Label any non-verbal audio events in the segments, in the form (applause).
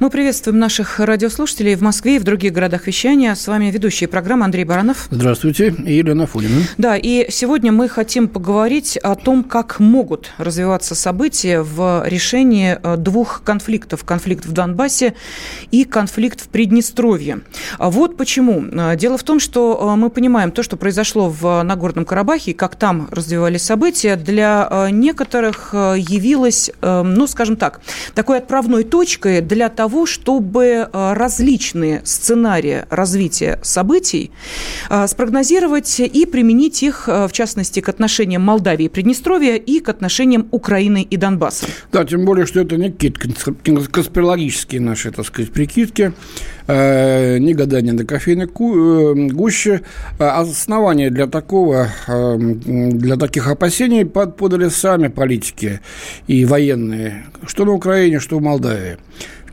Мы приветствуем наших радиослушателей в Москве и в других городах вещания. С вами ведущая программы Андрей Баранов. Здравствуйте, и Елена Фулина. Да, и сегодня мы хотим поговорить о том, как могут развиваться события в решении э, двух конфликтов. Конфликт в Донбассе и конфликт в Приднестровье. А Вот почему. Э, дело в том, что э, мы понимаем то, что произошло в Нагорном Карабахе, как там развивались события, для некоторых явилось, ну, скажем так, такой отправной точкой для того, чтобы э, различные сценарии развития событий э, спрогнозировать и применить их, э, в частности, к отношениям Молдавии и Приднестровья и к отношениям Украины и Донбасса. Да, тем более, что это не какие-то конспирологические наши, так сказать, прикидки, ни гадания на кофейной гуще. Основания для такого, для таких опасений подали сами политики и военные, что на Украине, что в Молдавии.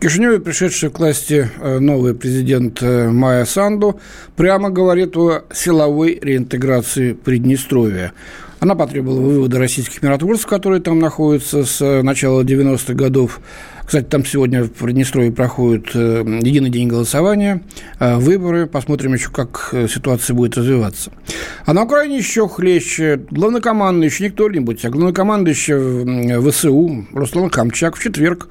Кишиневе пришедший к власти э, новый президент э, Майя Санду прямо говорит о силовой реинтеграции Приднестровья. Она потребовала вывода российских миротворцев, которые там находятся с э, начала 90-х годов. Кстати, там сегодня в Приднестровье проходит единый день голосования, выборы. Посмотрим еще, как ситуация будет развиваться. А на Украине еще хлеще. Главнокомандующий, не кто-нибудь, а главнокомандующий ВСУ Руслан Камчак в четверг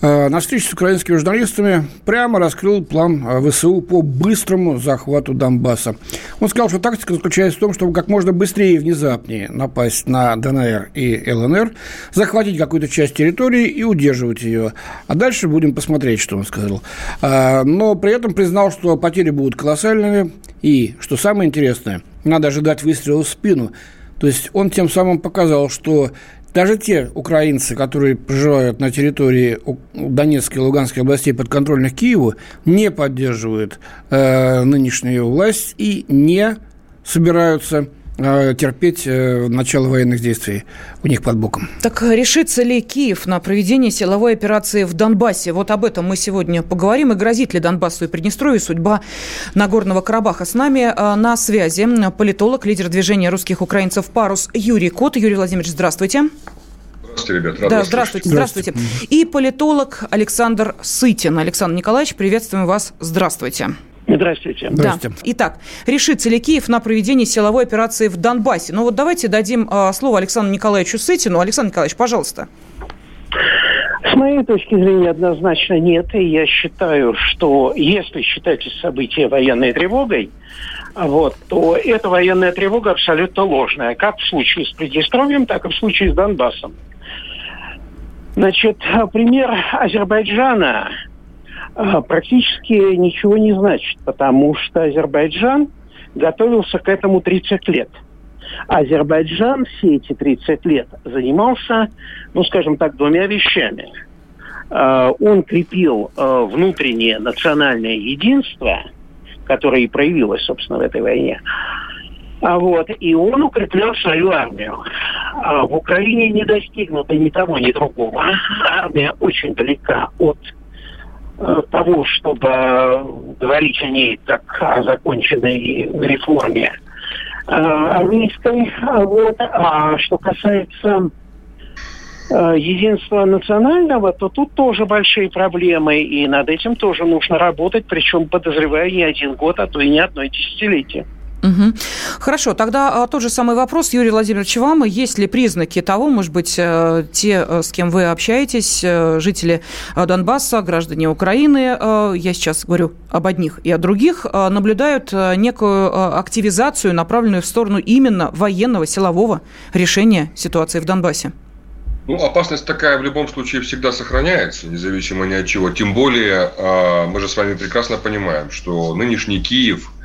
на встрече с украинскими журналистами прямо раскрыл план э, ВСУ по быстрому захвату Донбасса. Он сказал, что тактика заключается в том, чтобы как можно быстрее и внезапнее напасть на ДНР и ЛНР, захватить какую-то часть территории и удерживать ее. А дальше будем посмотреть, что он сказал. Э, но при этом признал, что потери будут колоссальными и, что самое интересное, надо ожидать выстрела в спину. То есть он тем самым показал, что даже те украинцы, которые проживают на территории Донецкой и Луганской областей подконтрольных Киеву, не поддерживают э, нынешнюю власть и не собираются терпеть э, начало военных действий у них под боком. Так решится ли Киев на проведение силовой операции в Донбассе? Вот об этом мы сегодня поговорим. И грозит ли Донбассу и Приднестровью судьба Нагорного Карабаха? С нами э, на связи политолог, лидер движения русских украинцев «Парус» Юрий Кот. Юрий Владимирович, здравствуйте. Здравствуйте, ребят. Рад да, здравствуйте, здравствуйте, здравствуйте. И политолог Александр Сытин. Александр Николаевич, приветствуем вас. Здравствуйте. Здравствуйте. Здравствуйте. Да. Итак, решится ли Киев на проведение силовой операции в Донбассе? Ну вот давайте дадим э, слово Александру Николаевичу Сытину. Александр Николаевич, пожалуйста. С моей точки зрения однозначно нет. И я считаю, что если считать события военной тревогой, вот, то эта военная тревога абсолютно ложная. Как в случае с Приднестровьем, так и в случае с Донбассом. Значит, пример Азербайджана а, практически ничего не значит, потому что Азербайджан готовился к этому 30 лет. Азербайджан все эти 30 лет занимался, ну, скажем так, двумя вещами. А, он крепил а, внутреннее национальное единство, которое и проявилось, собственно, в этой войне. А вот, и он укреплял свою армию. А в Украине не достигнуто ни того, ни другого. Армия очень далека от Э, того, чтобы говорить о ней как о законченной реформе э, армейской. Вот. А что касается э, единства национального, то тут тоже большие проблемы, и над этим тоже нужно работать, причем, подозреваю, не один год, а то и не одно десятилетие. Угу. Хорошо, тогда а, тот же самый вопрос, Юрий Владимирович, вам. Есть ли признаки того, может быть, э, те, э, с кем вы общаетесь, э, жители Донбасса, граждане Украины, я сейчас говорю об одних и о других, наблюдают некую активизацию, направленную в сторону именно военного, силового решения ситуации в Донбассе? Ну, опасность такая в любом случае всегда сохраняется, независимо ни от чего. Тем более, мы же с вами прекрасно понимаем, что нынешний Киев –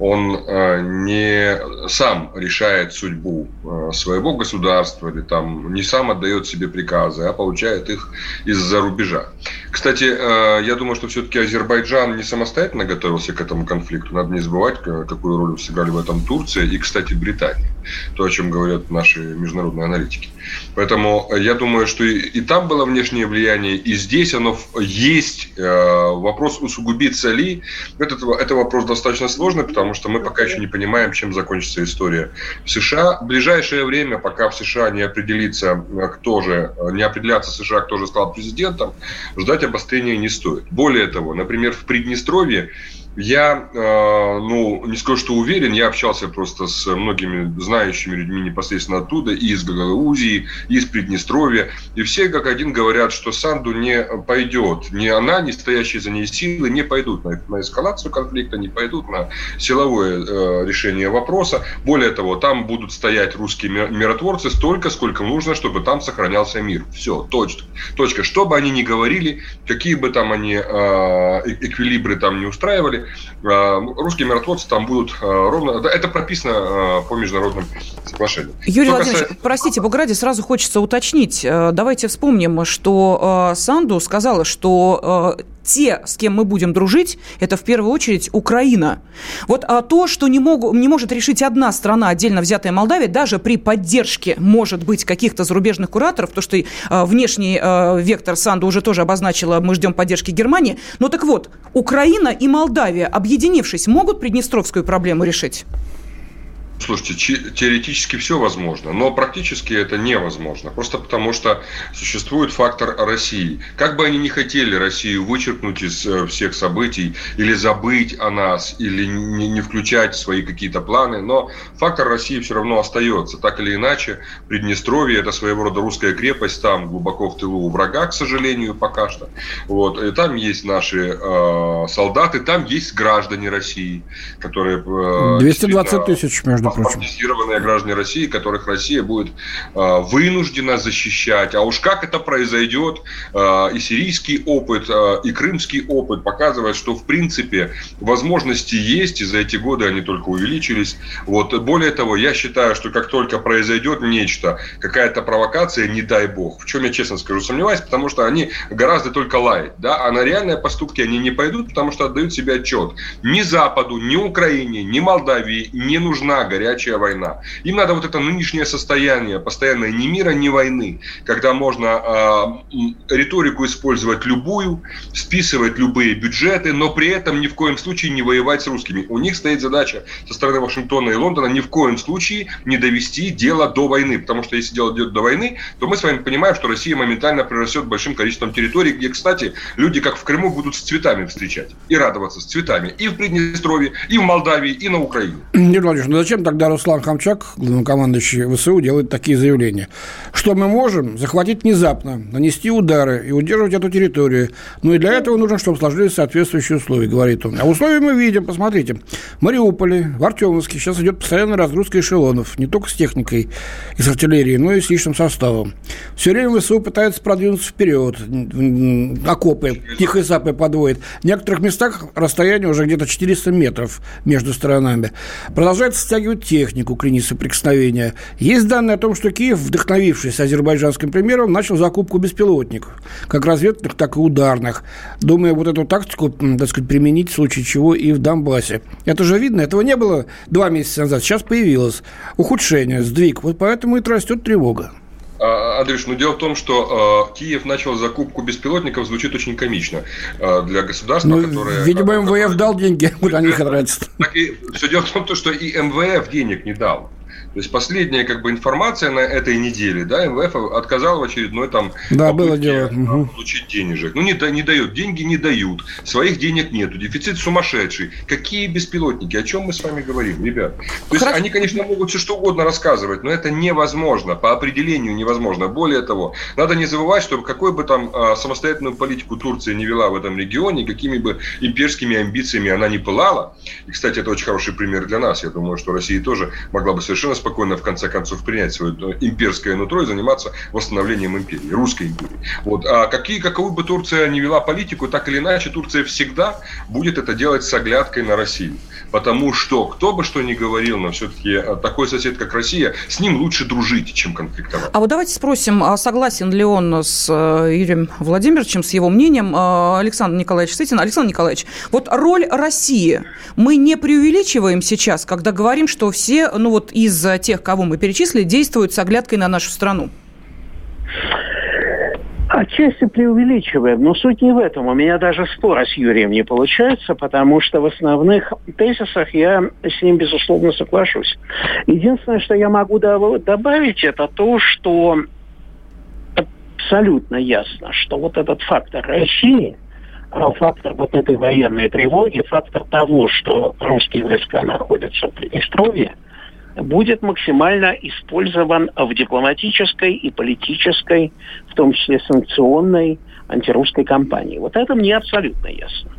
он э, не сам решает судьбу э, своего государства или там не сам отдает себе приказы, а получает их из-за рубежа. Кстати, э, я думаю, что все-таки Азербайджан не самостоятельно готовился к этому конфликту. Надо не забывать, какую роль сыграли в этом Турция и, кстати, Британия. То, о чем говорят наши международные аналитики. Поэтому я думаю, что и, и там было внешнее влияние, и здесь оно есть. Вопрос усугубится ли, это, это вопрос достаточно сложный, потому что мы пока еще не понимаем, чем закончится история в США. В ближайшее время, пока в США не определится, кто же, не определятся США, кто же стал президентом, ждать обострения не стоит. Более того, например, в Приднестровье я, э, ну, не скажу, что уверен, я общался просто с многими знающими людьми непосредственно оттуда, и из Гагаузии, и из Приднестровья, и все как один говорят, что Санду не пойдет, ни она, ни стоящие за ней силы не пойдут на, на эскалацию конфликта, не пойдут на силовое э, решение вопроса. Более того, там будут стоять русские миротворцы столько, сколько нужно, чтобы там сохранялся мир. Все, точка. точка. Что бы они ни говорили, какие бы там они э, эквилибры там не устраивали, Э, русские миротворцы там будут э, ровно... Это прописано э, по международным соглашениям. Юрий что Владимирович, касается... простите, Буграде сразу хочется уточнить. Давайте вспомним, что Санду сказала, что те, с кем мы будем дружить, это в первую очередь Украина. Вот а то, что не, могу, не может решить одна страна, отдельно взятая Молдавия, даже при поддержке, может быть, каких-то зарубежных кураторов, то, что а, внешний а, вектор Санду уже тоже обозначила, мы ждем поддержки Германии. Но так вот, Украина и Молдавия, объединившись, могут Приднестровскую проблему решить? Слушайте, теоретически все возможно, но практически это невозможно. Просто потому, что существует фактор России. Как бы они ни хотели Россию вычеркнуть из э, всех событий, или забыть о нас, или не, включать свои какие-то планы, но фактор России все равно остается. Так или иначе, Приднестровье – это своего рода русская крепость, там глубоко в тылу у врага, к сожалению, пока что. Вот. И там есть наши э, солдаты, там есть граждане России, которые… Э, 220 тысяч, между баптизированные граждане России, которых Россия будет э, вынуждена защищать. А уж как это произойдет, э, и сирийский опыт, э, и крымский опыт показывает, что в принципе возможности есть, и за эти годы они только увеличились. Вот. Более того, я считаю, что как только произойдет нечто, какая-то провокация, не дай бог, в чем я честно скажу, сомневаюсь, потому что они гораздо только лаять, да, а на реальные поступки они не пойдут, потому что отдают себе отчет. Ни Западу, ни Украине, ни Молдавии не нужна горячая война. Им надо вот это нынешнее состояние, постоянное ни мира, ни войны, когда можно э, риторику использовать любую, списывать любые бюджеты, но при этом ни в коем случае не воевать с русскими. У них стоит задача со стороны Вашингтона и Лондона ни в коем случае не довести дело до войны, потому что если дело идет до войны, то мы с вами понимаем, что Россия моментально прирастет большим количеством территорий, где, кстати, люди, как в Крыму, будут с цветами встречать и радоваться с цветами и в Приднестровье, и в Молдавии, и на Украине. Юрий Владимирович, ну зачем тогда Руслан Хамчак, главнокомандующий ВСУ, делает такие заявления? Что мы можем захватить внезапно, нанести удары и удерживать эту территорию. Но и для этого нужно, чтобы сложились соответствующие условия, говорит он. А условия мы видим, посмотрите. В Мариуполе, в Артемовске сейчас идет постоянная разгрузка эшелонов, не только с техникой и с артиллерией, но и с личным составом. Все время ВСУ пытается продвинуться вперед, окопы, тихо запы подводит. В некоторых местах расстояние уже где-то 400 метров между сторонами. Продолжается стягивать технику к линии соприкосновения. Есть данные о том, что Киев, вдохновившись азербайджанским примером, начал закупку беспилотников, как разведных, так и ударных, думая вот эту тактику, так сказать, применить в случае чего и в Донбассе. Это же видно, этого не было два месяца назад, сейчас появилось ухудшение, сдвиг, вот поэтому и растет тревога. А, Андрюш, ну дело в том, что э, Киев начал закупку беспилотников, звучит очень комично э, для государства, ну, которое... Видимо, МВФ дал деньги, (laughs) куда они (laughs) тратят. Все дело в том, что и МВФ денег не дал. То есть последняя как бы информация на этой неделе, да, МВФ отказал в очередной там да, было дело. получить денежек. Ну, не, не дает, деньги не дают, своих денег нету, дефицит сумасшедший. Какие беспилотники? О чем мы с вами говорим, ребят? То есть они, конечно, могут все что угодно рассказывать, но это невозможно, по определению невозможно. Более того, надо не забывать, что какой бы там а, самостоятельную политику Турция не вела в этом регионе, какими бы имперскими амбициями она не пылала, и, кстати, это очень хороший пример для нас, я думаю, что Россия тоже могла бы совершенно спокойно, в конце концов, принять свое э, имперское нутро и заниматься восстановлением империи, русской империи. Вот. А какие, каковы бы Турция не вела политику, так или иначе, Турция всегда будет это делать с оглядкой на Россию. Потому что, кто бы что ни говорил, но все-таки э, такой сосед, как Россия, с ним лучше дружить, чем конфликтовать. А вот давайте спросим, а согласен ли он с э, Юрием Владимировичем, с его мнением, Александр Николаевич Сытин. Александр Николаевич, вот роль России мы не преувеличиваем сейчас, когда говорим, что все, ну вот из тех, кого мы перечислили, действуют с оглядкой на нашу страну? Отчасти преувеличиваем, но суть не в этом. У меня даже спора с Юрием не получается, потому что в основных тезисах я с ним, безусловно, соглашусь. Единственное, что я могу добавить, это то, что абсолютно ясно, что вот этот фактор России, а фактор вот этой военной тревоги, фактор того, что русские войска находятся в Приднестровье – будет максимально использован в дипломатической и политической, в том числе санкционной антирусской кампании. Вот это мне абсолютно ясно.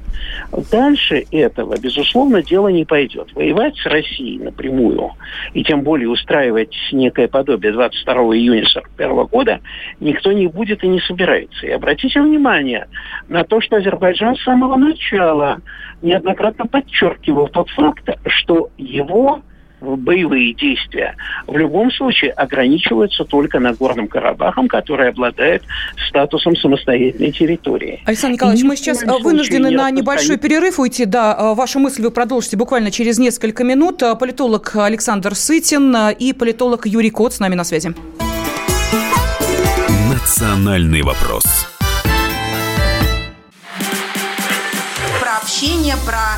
Дальше этого, безусловно, дело не пойдет. Воевать с Россией напрямую и тем более устраивать некое подобие 22 июня 1941 года никто не будет и не собирается. И обратите внимание на то, что Азербайджан с самого начала неоднократно подчеркивал тот факт, что его боевые действия в любом случае ограничиваются только Нагорным Карабахом, который обладает статусом самостоятельной территории. Александр Николаевич, мы сейчас вынуждены на небольшой перерыв уйти. Да, э, вашу мысль вы продолжите буквально через несколько минут. Э, политолог Александр Сытин э, и политолог Юрий Кот с нами на связи. Национальный вопрос. Про общение, про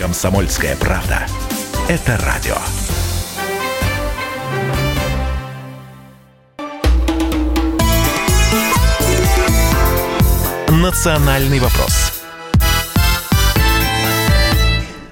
«Комсомольская правда». Это радио. «Национальный вопрос»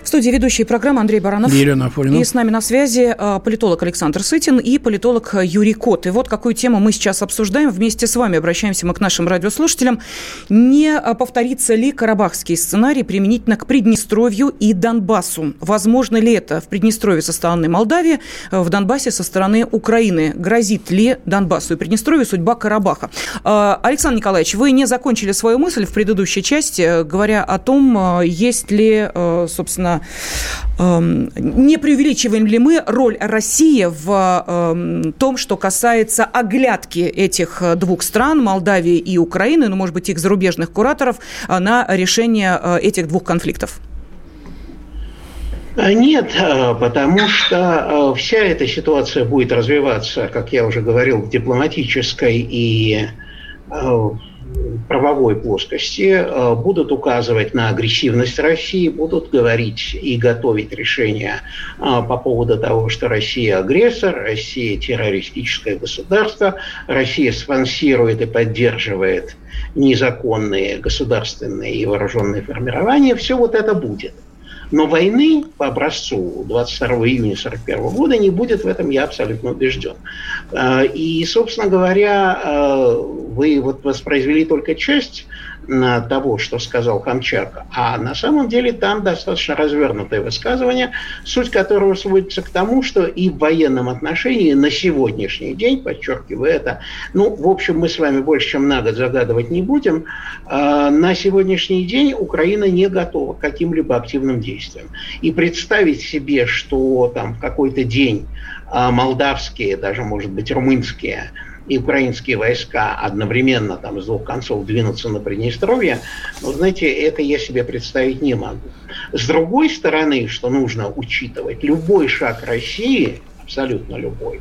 студии ведущие программы Андрей Баранов. Елена Афонина. И с нами на связи а, политолог Александр Сытин и политолог Юрий Кот. И вот какую тему мы сейчас обсуждаем. Вместе с вами обращаемся мы к нашим радиослушателям. Не а, повторится ли карабахский сценарий применительно к Приднестровью и Донбассу? Возможно ли это в Приднестровье со стороны Молдавии, а, в Донбассе со стороны Украины? Грозит ли Донбассу и Приднестровью судьба Карабаха? Александр Николаевич, вы не закончили свою мысль в предыдущей части, говоря о том, есть ли, собственно, Эм, не преувеличиваем ли мы роль России в эм, том, что касается оглядки этих двух стран, Молдавии и Украины, ну, может быть, их зарубежных кураторов, э, на решение э, этих двух конфликтов? Нет, э, потому что вся эта ситуация будет развиваться, как я уже говорил, в дипломатической и правовой плоскости э, будут указывать на агрессивность России, будут говорить и готовить решения э, по поводу того, что Россия агрессор, Россия террористическое государство, Россия спонсирует и поддерживает незаконные государственные и вооруженные формирования. Все вот это будет – но войны по образцу 22 июня 1941 года не будет, в этом я абсолютно убежден. Э, и, собственно говоря, э, вы вот воспроизвели только часть того, что сказал Камчак. А на самом деле там достаточно развернутое высказывание, суть которого сводится к тому, что и в военном отношении на сегодняшний день, подчеркиваю это, ну, в общем, мы с вами больше, чем на год загадывать не будем, а, на сегодняшний день Украина не готова к каким-либо активным действиям. И представить себе, что там в какой-то день а, молдавские, даже, может быть, румынские и украинские войска одновременно там с двух концов двинутся на Приднестровье, ну, знаете, это я себе представить не могу. С другой стороны, что нужно учитывать, любой шаг России, абсолютно любой,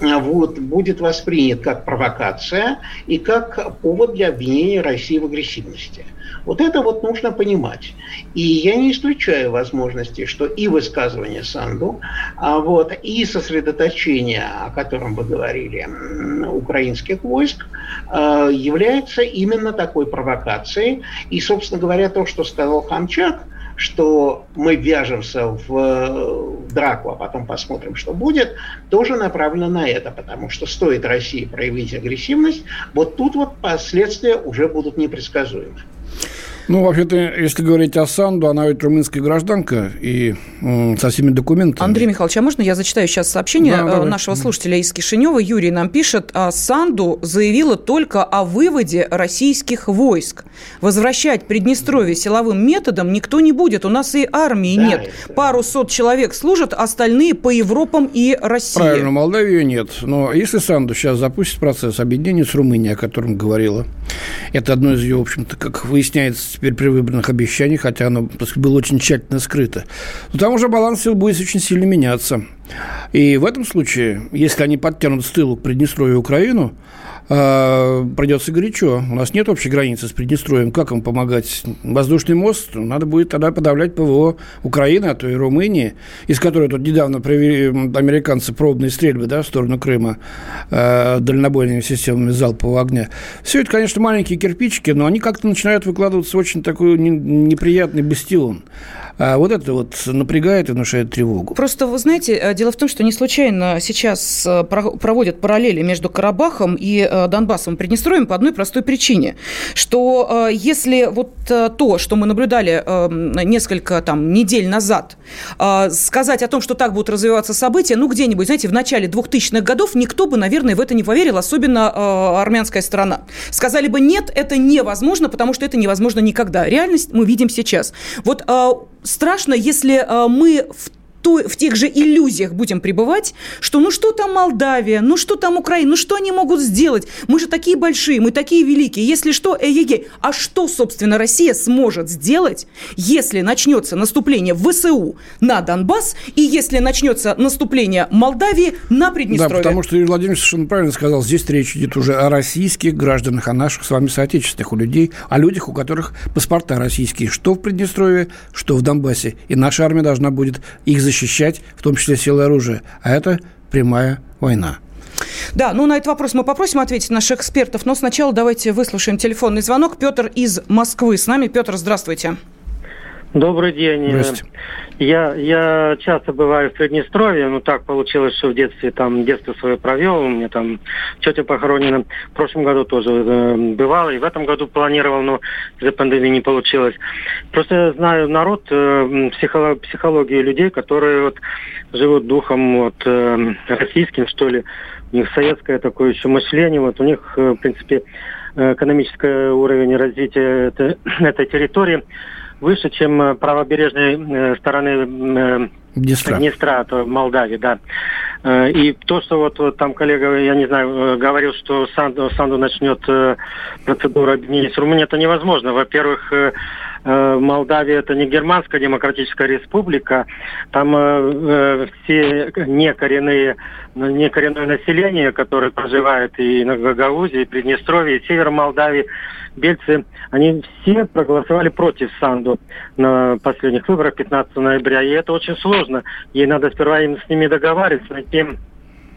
вот, будет воспринят как провокация и как повод для обвинения России в агрессивности. Вот это вот нужно понимать. И я не исключаю возможности, что и высказывание Санду, а вот, и сосредоточение, о котором вы говорили, украинских войск, э, является именно такой провокацией. И, собственно говоря, то, что сказал Хамчак – что мы вяжемся в, драку, а потом посмотрим, что будет, тоже направлено на это, потому что стоит России проявить агрессивность, вот тут вот последствия уже будут непредсказуемы. Ну, вообще-то, если говорить о Санду, она ведь румынская гражданка и со всеми документами. Андрей Михайлович, а можно я зачитаю сейчас сообщение да, э, нашего слушателя из Кишинева? Юрий нам пишет, а Санду заявила только о выводе российских войск. Возвращать Приднестровье силовым методом никто не будет. У нас и армии да, нет. Это... Пару сот человек служат, остальные по Европам и России. Правильно, Молдавию нет. Но если Санду сейчас запустит процесс объединения с Румынией, о котором говорила, это одно из ее, в общем-то, как выясняется теперь при выбранных обещаний, хотя оно было очень тщательно скрыто, то там уже баланс сил будет очень сильно меняться. И в этом случае, если они подтянут с тылу к Приднестровью Украину, а, придется горячо. У нас нет общей границы с Приднестровьем. Как им помогать? Воздушный мост? Надо будет тогда подавлять ПВО Украины, а то и Румынии, из которой тут недавно провели американцы пробные стрельбы да, в сторону Крыма э, дальнобойными системами залпового огня. Все это, конечно, маленькие кирпичики, но они как-то начинают выкладываться в очень такой неприятный бастион. А вот это вот напрягает и внушает тревогу. Просто, вы знаете, э, дело в том, что не случайно сейчас э, проводят параллели между Карабахом и э, Донбассом, Приднестровьем по одной простой причине, что если вот то, что мы наблюдали несколько там недель назад, сказать о том, что так будут развиваться события, ну, где-нибудь, знаете, в начале 2000-х годов никто бы, наверное, в это не поверил, особенно армянская сторона. Сказали бы, нет, это невозможно, потому что это невозможно никогда. Реальность мы видим сейчас. Вот страшно, если э, мы в той, в тех же иллюзиях будем пребывать, что ну что там Молдавия, ну что там Украина, ну что они могут сделать? Мы же такие большие, мы такие великие. Если что, эй-ей-ей. А что, собственно, Россия сможет сделать, если начнется наступление ВСУ на Донбасс и если начнется наступление Молдавии на Приднестровье? Да, потому что Юрий Владимирович совершенно правильно сказал, здесь речь идет уже о российских гражданах, о наших с вами соотечественных, у людей, о людях, у которых паспорта российские, что в Приднестровье, что в Донбассе. И наша армия должна будет их защищать защищать, в том числе силы оружия. А это прямая война. Да, ну на этот вопрос мы попросим ответить наших экспертов, но сначала давайте выслушаем телефонный звонок. Петр из Москвы с нами. Петр, здравствуйте. Добрый день. Здравствуйте. Я, я часто бываю в Приднестровье, ну так получилось, что в детстве там детство свое провел, у меня там тетя похоронена. В прошлом году тоже э, бывал, и в этом году планировал, но из-за пандемии не получилось. Просто я знаю народ, э, психолог, психологию людей, которые вот живут духом вот, э, российским, что ли. У них советское такое еще мышление, вот у них, э, в принципе, э, экономический уровень развития это, (clears throat) этой территории выше, чем э, правобережной э, стороны э, Днестра. Днестра, то Молдавии, да. И то, что вот, вот там коллега, я не знаю, говорил, что Санду, Санду начнет процедуру объединения с Румынией, это невозможно. Во-первых, Молдавия это не германская демократическая республика, там э, все некоренные, некоренное население, которое проживает и на Гагаузии, и Приднестровье, и Север Молдавии, бельцы, они все проголосовали против Санду на последних выборах 15 ноября. И это очень сложно. Ей надо сперва им с ними договариваться, найти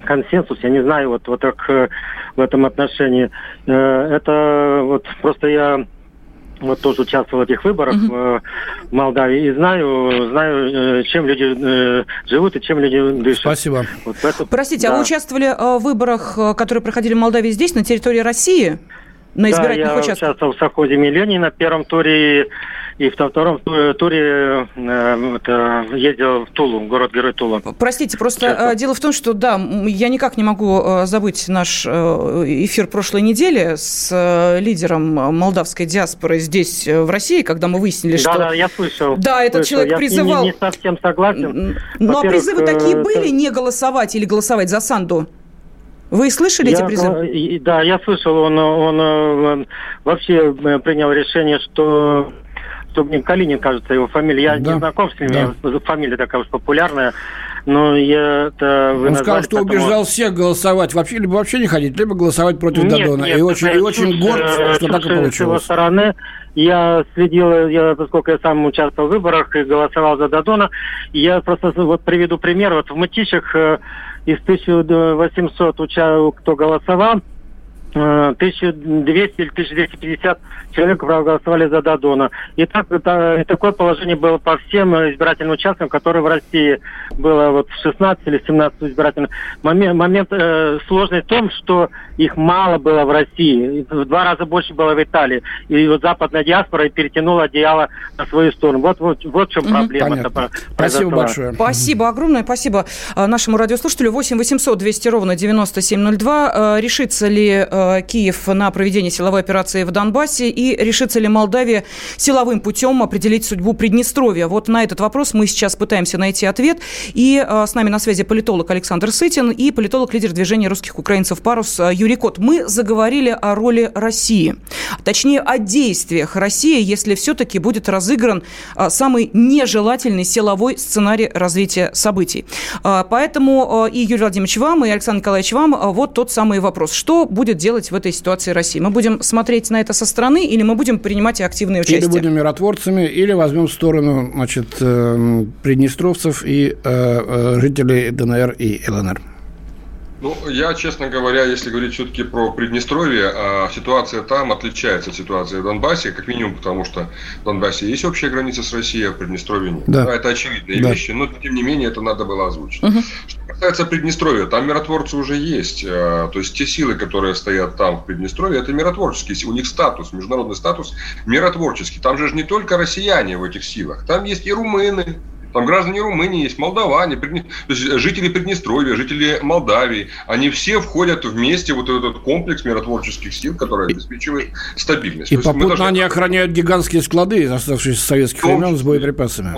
консенсус, я не знаю, вот, вот так э, в этом отношении. Э, это вот просто я вот тоже участвовал в этих выборах mm-hmm. в Молдавии и знаю, знаю, чем люди живут и чем люди дышат. Спасибо. Вот это, Простите, да. а вы участвовали в выборах, которые проходили в Молдавии здесь, на территории России? на избирательных да, я участвовал в совхозе «Миллионе» на первом туре и в втором туре э, это, ездил в Тулу, город-герой Тула. Простите, просто Сейчас. Э, дело в том, что, да, я никак не могу э, забыть наш эфир прошлой недели с лидером молдавской диаспоры здесь, в России, когда мы выяснили, да, что... Да, я слышал. Да, этот слышал. человек я призывал... Я не, не совсем согласен. Ну, а призывы такие были, не голосовать или голосовать за Санду? Вы слышали я, эти призывы? Да, я слышал. Он, он, он вообще э, принял решение, что мне Калинин, кажется, его фамилия. Я да, не знаком с ним, да. фамилия такая уж популярная. но я это вы Он сказал, что потому... убеждал всех голосовать вообще, либо вообще не ходить, либо голосовать против нет, Дадона. Нет, и очень, и очень горд, э, что так и получилось. С его стороны я следил, я, поскольку я сам участвовал в выборах и голосовал за Дадона, я просто вот приведу пример. Вот в Мытищах э, из 1800 уча... кто голосовал, 1200 или 1250 человек проголосовали за Дадона. И, так, это, и такое положение было по всем избирательным участкам, которые в России было вот в 16 или 17 избирательных. Момент, момент э, сложный в том, что их мало было в России. В два раза больше было в Италии. И вот западная диаспора перетянула одеяло на свою сторону. Вот, вот, вот в чем проблема. Понятно. Спасибо большое. Спасибо огромное. Спасибо э, нашему радиослушателю. 8 800 200 ровно 9702. Э, решится ли э, Э, Киев на проведение силовой операции в Донбассе и решится ли Молдавия силовым путем определить судьбу Приднестровья? Вот на этот вопрос мы сейчас пытаемся найти ответ. И э, с нами на связи политолог Александр Сытин и политолог-лидер движения русских украинцев «Парус» э, Юрий Кот. Мы заговорили о роли России, точнее о действиях России, если все-таки будет разыгран самый нежелательный силовой сценарий развития событий. Поэтому и Юрий Владимирович вам, и Александр Николаевич вам вот тот самый вопрос. Что будет делать делать в этой ситуации России? Мы будем смотреть на это со стороны или мы будем принимать активное участие? Или будем миротворцами, или возьмем в сторону значит, э, приднестровцев и э, э, жителей ДНР и ЛНР. Ну, я, честно говоря, если говорить все-таки про Приднестровье, а ситуация там отличается от ситуации в Донбассе, как минимум потому, что в Донбассе есть общая граница с Россией, а в Приднестровье нет. Да. это очевидные да. вещи, но тем не менее это надо было озвучить. Угу. Что касается Приднестровья, там миротворцы уже есть. А, то есть те силы, которые стоят там в Приднестровье, это миротворческие, у них статус, международный статус миротворческий. Там же не только россияне в этих силах, там есть и румыны, там граждане Румынии есть, молдаване, Придне... жители Приднестровья, жители Молдавии. Они все входят вместе вот в этот комплекс миротворческих сил, который обеспечивает стабильность. И попутно они охраняют гигантские склады, оставшиеся с советских времен, с боеприпасами.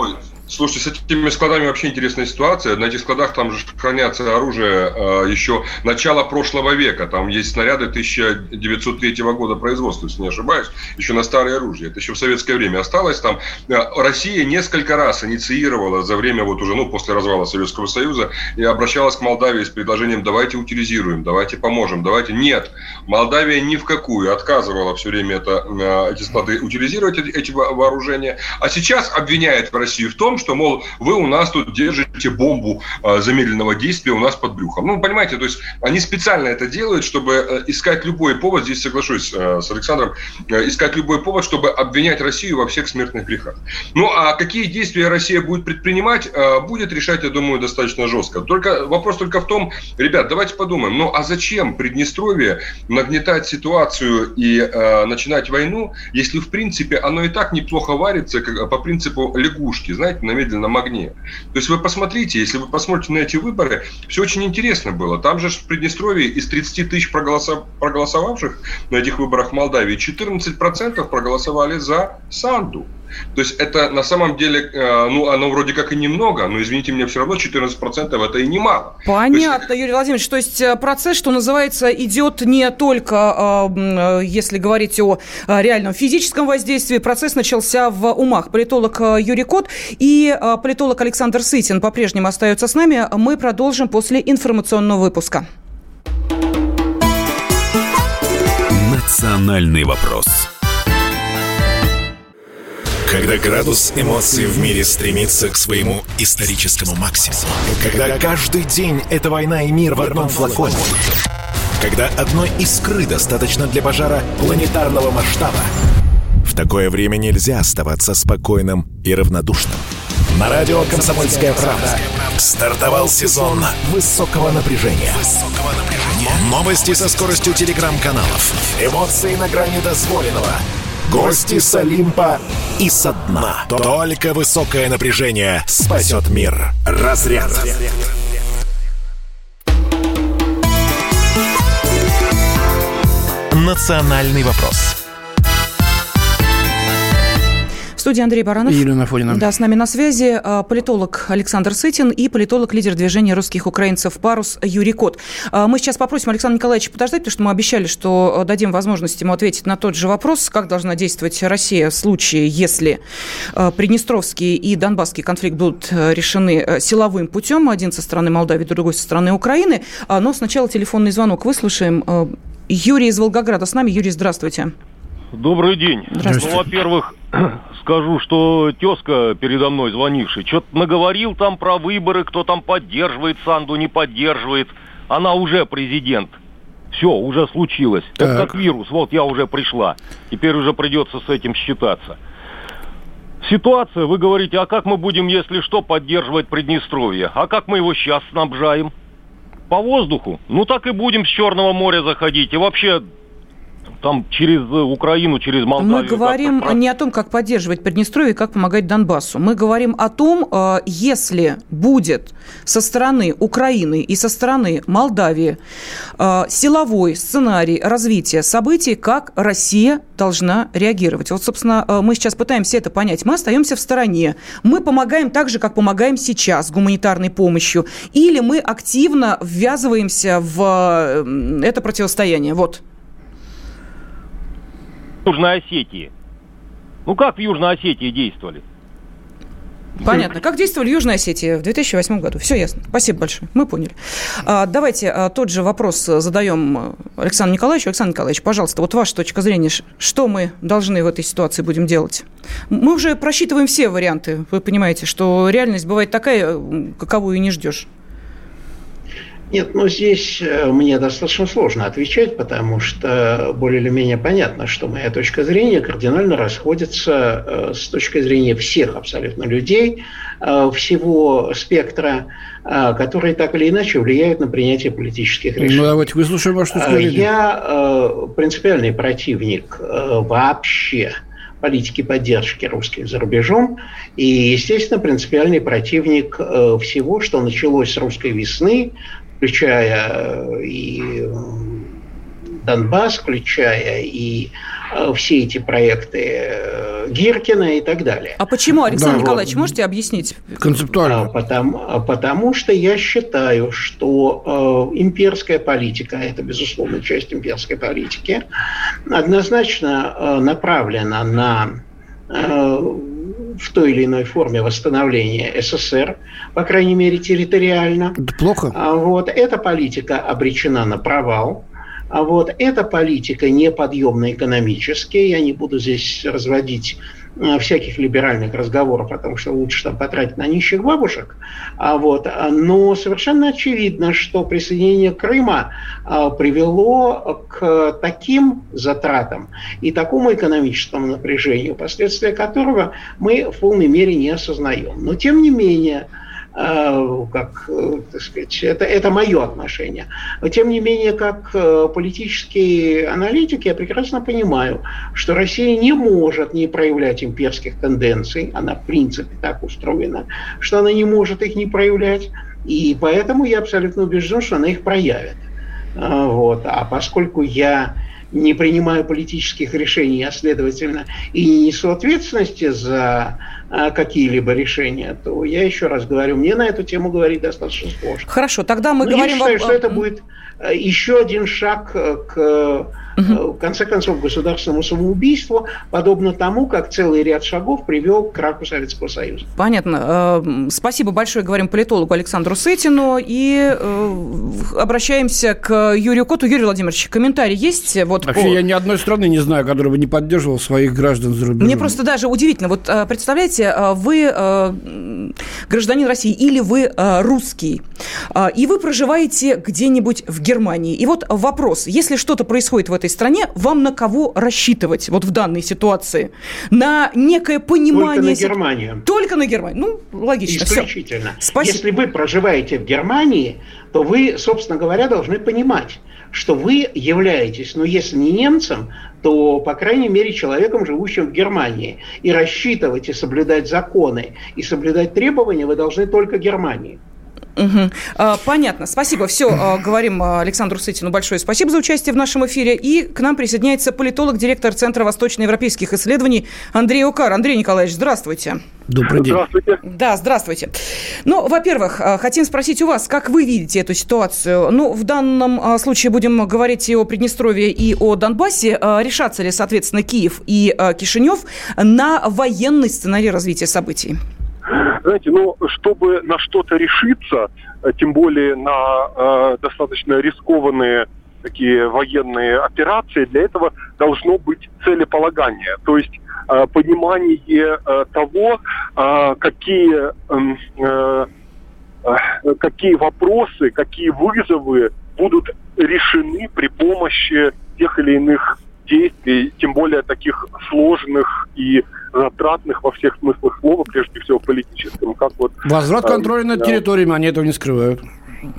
Слушайте, с этими складами вообще интересная ситуация. На этих складах там же хранятся оружие э, еще начала прошлого века. Там есть снаряды 1903 года производства, если не ошибаюсь, еще на старое оружие. Это еще в советское время осталось. Там э, Россия несколько раз инициировала за время вот уже, ну, после развала Советского Союза и обращалась к Молдавии с предложением давайте утилизируем, давайте поможем, давайте. Нет, Молдавия ни в какую отказывала все время это, э, эти склады утилизировать, эти вооружения. А сейчас обвиняет Россию в том, что, мол, вы у нас тут держите бомбу э, замедленного действия у нас под брюхом. Ну, понимаете, то есть они специально это делают, чтобы э, искать любой повод, здесь соглашусь э, с Александром, э, искать любой повод, чтобы обвинять Россию во всех смертных грехах. Ну, а какие действия Россия будет предпринимать, будет решать, я думаю, достаточно жестко. Только вопрос только в том, ребят, давайте подумаем, ну, а зачем Приднестровье нагнетать ситуацию и э, начинать войну, если, в принципе, оно и так неплохо варится как, по принципу лягушки, знаете, на медленном огне. То есть вы посмотрите, если вы посмотрите на эти выборы, все очень интересно было. Там же в Приднестровье из 30 тысяч проголосов... проголосовавших на этих выборах в Молдавии 14% проголосовали за Санду. То есть это на самом деле, э, ну, оно вроде как и немного, но, извините меня, все равно 14% это и немало. Понятно, то есть, Юрий Владимирович. То есть э, процесс, что называется, идет не только, э, если говорить о реальном физическом воздействии, процесс начался в умах. Политолог Юрий Кот и политолог Александр Сытин по-прежнему остаются с нами. Мы продолжим после информационного выпуска. Национальный вопрос. Когда градус эмоций в мире стремится к своему историческому максимуму. Когда каждый день это война и мир в одном флаконе. Когда одной искры достаточно для пожара планетарного масштаба. В такое время нельзя оставаться спокойным и равнодушным. На радио «Комсомольская правда» стартовал сезон высокого напряжения. Новости со скоростью телеграм-каналов. Эмоции на грани дозволенного – Гости с Олимпа и со дна. Только высокое напряжение спасет мир. Разряд. Национальный вопрос. В студии Андрей Баранов. И Елена Фонина. Да, с нами на связи а, политолог Александр Сытин и политолог, лидер движения русских украинцев «Парус» Юрий Кот. А, мы сейчас попросим Александра Николаевича подождать, потому что мы обещали, что дадим возможность ему ответить на тот же вопрос, как должна действовать Россия в случае, если Приднестровский и Донбасский конфликт будут решены силовым путем, один со стороны Молдавии, другой со стороны Украины. Но сначала телефонный звонок выслушаем. Юрий из Волгограда с нами. Юрий, здравствуйте. Добрый день. Ну, во-первых, (clears throat) скажу, что тезка передо мной звонивший, что-то наговорил там про выборы, кто там поддерживает Санду, не поддерживает. Она уже президент. Все, уже случилось. Так. Это как вирус. Вот я уже пришла. Теперь уже придется с этим считаться. Ситуация, вы говорите, а как мы будем, если что, поддерживать Приднестровье? А как мы его сейчас снабжаем? По воздуху? Ну так и будем с Черного моря заходить. И вообще там через Украину, через Молдавию. Мы говорим не о том, как поддерживать Приднестровье, как помогать Донбассу. Мы говорим о том, э, если будет со стороны Украины и со стороны Молдавии э, силовой сценарий развития событий, как Россия должна реагировать. Вот, собственно, э, мы сейчас пытаемся это понять. Мы остаемся в стороне. Мы помогаем так же, как помогаем сейчас гуманитарной помощью. Или мы активно ввязываемся в это противостояние. Вот. Южной Осетии. Ну как в Южной Осетии действовали? Понятно. Как действовали в Южной Осетии в 2008 году? Все ясно. Спасибо большое. Мы поняли. А, давайте а, тот же вопрос задаем Александру Николаевичу. Александр Николаевич, пожалуйста, вот ваша точка зрения. Что мы должны в этой ситуации будем делать? Мы уже просчитываем все варианты. Вы понимаете, что реальность бывает такая, каковую и не ждешь. Нет, ну здесь э, мне достаточно сложно отвечать, потому что более или менее понятно, что моя точка зрения кардинально расходится э, с точки зрения всех абсолютно людей, э, всего спектра, которые так или иначе влияют на принятие политических решений. Ну, давайте выслушаем вашу точку зрения. Я принципиальный противник вообще политики поддержки русских за рубежом и, естественно, принципиальный противник всего, что началось с русской весны, включая э, и Донбасс, включая и э, все эти проекты э, Гиркина и так далее. А почему, Александр да, Николаевич, вот. можете объяснить? Концептуально. А, потому, а потому что я считаю, что э, имперская политика, это, безусловно, часть имперской политики, однозначно э, направлена на э, в той или иной форме восстановления СССР, по крайней мере территориально. Это плохо. А вот эта политика обречена на провал. А вот эта политика неподъемна экономически. Я не буду здесь разводить всяких либеральных разговоров о том, что лучше там потратить на нищих бабушек. А вот, но совершенно очевидно, что присоединение Крыма а, привело к таким затратам и такому экономическому напряжению, последствия которого мы в полной мере не осознаем. Но тем не менее, Э, как, э, так сказать, это, это мое отношение. Но, тем не менее, как э, политический аналитик, я прекрасно понимаю, что Россия не может не проявлять имперских тенденций, она в принципе так устроена, что она не может их не проявлять, и поэтому я абсолютно убежден, что она их проявит. Вот. А поскольку я не принимаю политических решений, а следовательно и не несу ответственности за а, какие-либо решения, то я еще раз говорю, мне на эту тему говорить достаточно сложно. Хорошо, тогда мы Но говорим... Я считаю, что это будет э, еще один шаг э, к угу. в конце концов, государственному самоубийству, подобно тому, как целый ряд шагов привел к краку Советского Союза. Понятно. Спасибо большое, говорим политологу Александру Сытину, и обращаемся к Юрию Коту. Юрий Владимирович, комментарий есть? Вот Вообще, по... я ни одной страны не знаю, которая бы не поддерживала своих граждан за рубежом. Мне просто даже удивительно. Вот представляете, вы гражданин России или вы русский, и вы проживаете где-нибудь в Германии. И вот вопрос, если что-то происходит в этой стране, вам на кого рассчитывать вот в данной ситуации? На некое понимание... Только на Германию. Только на Германию. Ну, логично. Исключительно. Спасибо. Если вы проживаете в Германии, то вы, собственно говоря, должны понимать, что вы являетесь, ну, если не немцем, то, по крайней мере, человеком, живущим в Германии. И рассчитывать и соблюдать законы, и соблюдать требования вы должны только Германии. Угу. Понятно. Спасибо. Все, а, говорим Александру Сытину большое спасибо за участие в нашем эфире. И к нам присоединяется политолог, директор Центра восточноевропейских исследований Андрей Укар. Андрей Николаевич, здравствуйте. Добрый день. Здравствуйте. Да, здравствуйте. Ну, во-первых, хотим спросить у вас, как вы видите эту ситуацию? Ну, в данном случае будем говорить и о Приднестровье, и о Донбассе. Решатся ли, соответственно, Киев и Кишинев на военный сценарий развития событий? Знаете, ну, чтобы на что-то решиться, э, тем более на э, достаточно рискованные такие военные операции, для этого должно быть целеполагание, то есть э, понимание э, того, э, какие, эм, э, э, какие вопросы, какие вызовы будут решены при помощи тех или иных действий, тем более таких сложных и затратных во всех смыслах слова, прежде всего политическом. Как вот, Возврат контроля над территориями, они этого не скрывают.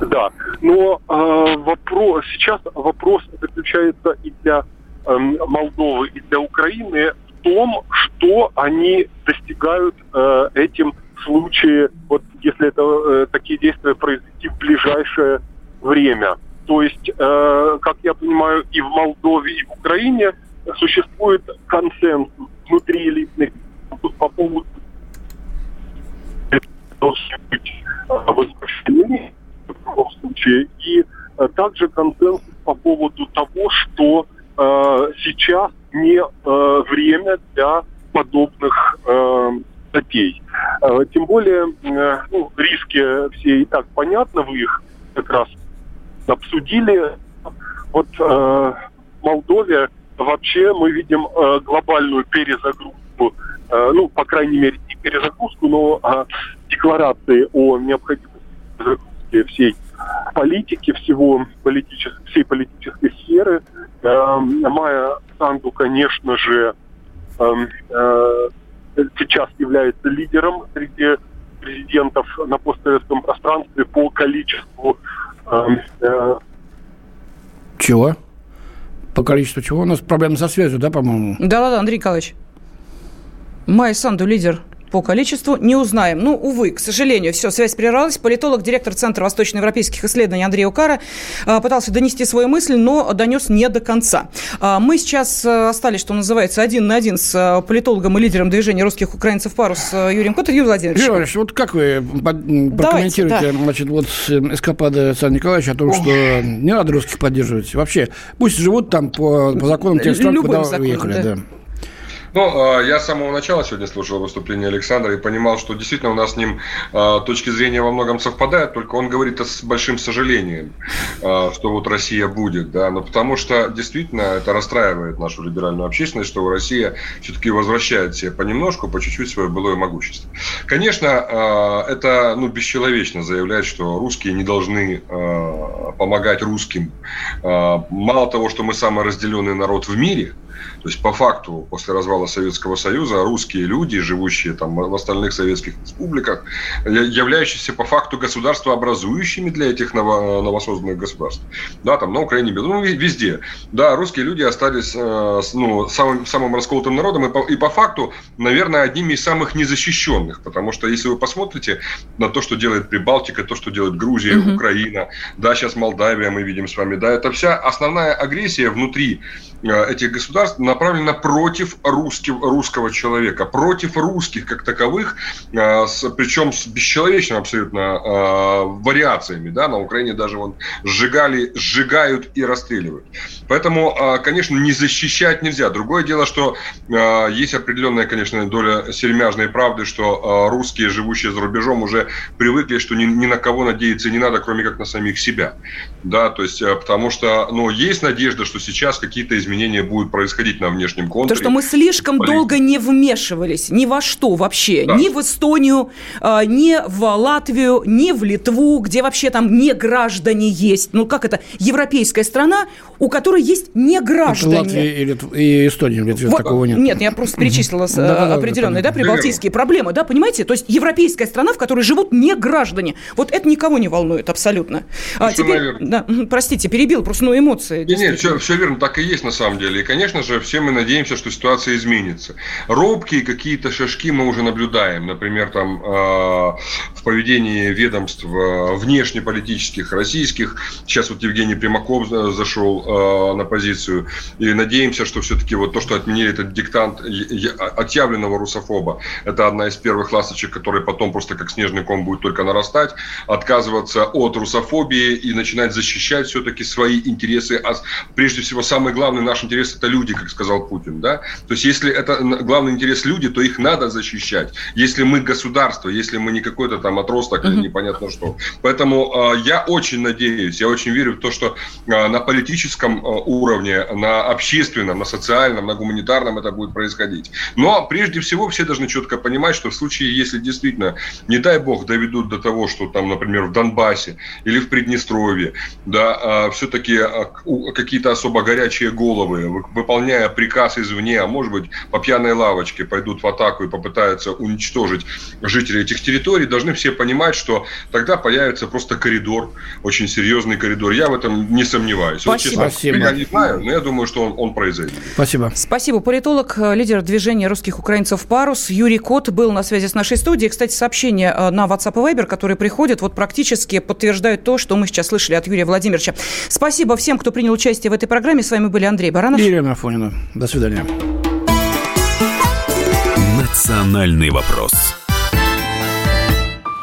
Да, но э, вопрос, сейчас вопрос заключается и для э, Молдовы, и для Украины в том, что они достигают э, этим в случае, вот если это э, такие действия произойти в ближайшее время. То есть, э, как я понимаю, и в Молдове, и в Украине существует консенсус внутри элитных по поводу должны в таком случае. И э, также консенсус по поводу того, что э, сейчас не э, время для подобных э, статей. Э, тем более, э, ну, риски все и так понятны, вы их как раз обсудили. Вот э, Молдове вообще мы видим э, глобальную перезагрузку, э, ну, по крайней мере, не перезагрузку, но э, декларации о необходимости загрузки всей политики, всего политичес... всей политической сферы. Э, Майя Санду, конечно же, э, э, сейчас является лидером среди президентов на постсоветском пространстве по количеству э, э, чего? По количеству чего? У нас проблемы со связью, да, по-моему? Да-да-да, Андрей Николаевич. Майя Санду лидер по количеству не узнаем. Ну, увы, к сожалению, все, связь прервалась. Политолог, директор Центра восточноевропейских исследований Андрей Укара а, пытался донести свою мысль, но донес не до конца. А, мы сейчас э, остались, что называется, один на один с э, политологом и лидером движения русских украинцев парус э, Юрием Котовым. Юрий Владимирович. Юрий Владимирович, вот как вы прокомментируете Давайте, да. значит, вот эскапады Александра Николаевича о том, Ох. что не надо русских поддерживать? Вообще, пусть живут там по, по законам тех стран, куда законом, уехали. Да. Да. Ну, я с самого начала сегодня слушал выступление Александра и понимал, что действительно у нас с ним точки зрения во многом совпадают, только он говорит с большим сожалением, что вот Россия будет, да, но потому что действительно это расстраивает нашу либеральную общественность, что Россия все-таки возвращает себе понемножку, по чуть-чуть свое былое могущество. Конечно, это ну, бесчеловечно заявлять, что русские не должны помогать русским. Мало того, что мы самый разделенный народ в мире, то есть, по факту, после развала Советского Союза, русские люди, живущие там в остальных советских республиках, являющиеся по факту государствообразующими для этих ново, новосозданных государств. Да, там на Украине, ну, везде. Да, русские люди остались э, ну, самым, самым расколотым народом и по, и по факту, наверное, одними из самых незащищенных. Потому что, если вы посмотрите на то, что делает Прибалтика, то, что делает Грузия, угу. Украина, да, сейчас Молдавия мы видим с вами, да, это вся основная агрессия внутри Э, этих государств направлена против русских, русского человека, против русских как таковых, э, с, причем с бесчеловечными абсолютно э, вариациями. Да? На Украине даже вон, сжигали, сжигают и расстреливают. Поэтому, конечно, не защищать нельзя. Другое дело, что есть определенная, конечно, доля сермяжной правды, что русские, живущие за рубежом, уже привыкли, что ни, ни на кого надеяться не надо, кроме как на самих себя. Да, то есть, потому что ну, есть надежда, что сейчас какие-то изменения будут происходить на внешнем контуре. То, что мы слишком долго не вмешивались ни во что вообще. Да. Ни в Эстонию, а, ни в Латвию, ни в Литву, где вообще там не граждане есть. Ну, как это? Европейская страна, у которой есть не граждане. Это Латвия и, Литв... и Эстония, в Литве вот, такого нет. Нет, я просто перечислила э, определенные, да, прибалтийские проблемы, да, понимаете? То есть европейская страна, в которой живут не граждане. Вот это никого не волнует абсолютно. А, теперь, да, простите, перебил, просто ну, эмоции. Нет, нет, все, все верно, так и есть на самом самом деле. И, конечно же, все мы надеемся, что ситуация изменится. Робкие какие-то шажки мы уже наблюдаем. Например, там э, в поведении ведомств внешнеполитических, российских. Сейчас вот Евгений Примаков зашел на позицию. И надеемся, что все-таки вот то, что отменили этот диктант отъявленного русофоба, это одна из первых ласточек, которые потом просто как снежный ком будет только нарастать. Отказываться от русофобии и начинать защищать все-таки свои интересы. А прежде всего, самый главный наш интерес – это люди, как сказал Путин. Да? То есть, если это главный интерес люди, то их надо защищать. Если мы государство, если мы не какой-то там отросток или непонятно что. Поэтому э, я очень надеюсь, я очень верю в то, что э, на политическом э, уровне, на общественном, на социальном, на гуманитарном это будет происходить. Но прежде всего все должны четко понимать, что в случае, если действительно, не дай бог, доведут до того, что там, например, в Донбассе или в Приднестровье, да, все-таки какие-то особо горячие головы, выполняя приказ извне, а может быть, по пьяной лавочке пойдут в атаку и попытаются уничтожить жителей этих территорий, должны все понимать, что тогда появится просто коридор, очень серьезный коридор. Я в этом не сомневаюсь. Спасибо. Вот, честно, Я не знаю, но я думаю, что он, он произойдет. Спасибо. Спасибо. Политолог, э, лидер движения русских украинцев «Парус» Юрий Кот был на связи с нашей студией. Кстати, сообщения э, на WhatsApp и Viber, которые приходят, вот практически подтверждают то, что мы сейчас слышали от Юрия Владимировича. Спасибо всем, кто принял участие в этой программе. С вами были Андрей Баранов. И Ирина Афонина. До свидания. «Национальный вопрос».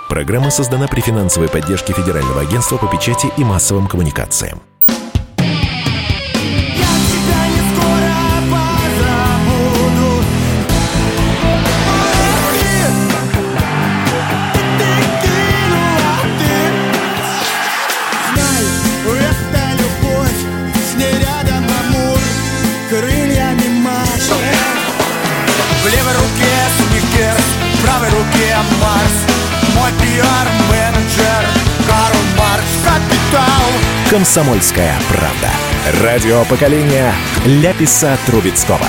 Программа создана при финансовой поддержке Федерального агентства по печати и массовым коммуникациям. Пиар-менеджер Карл Маркс Капитал Комсомольская правда. Радио поколения Ляписа Трубецкого.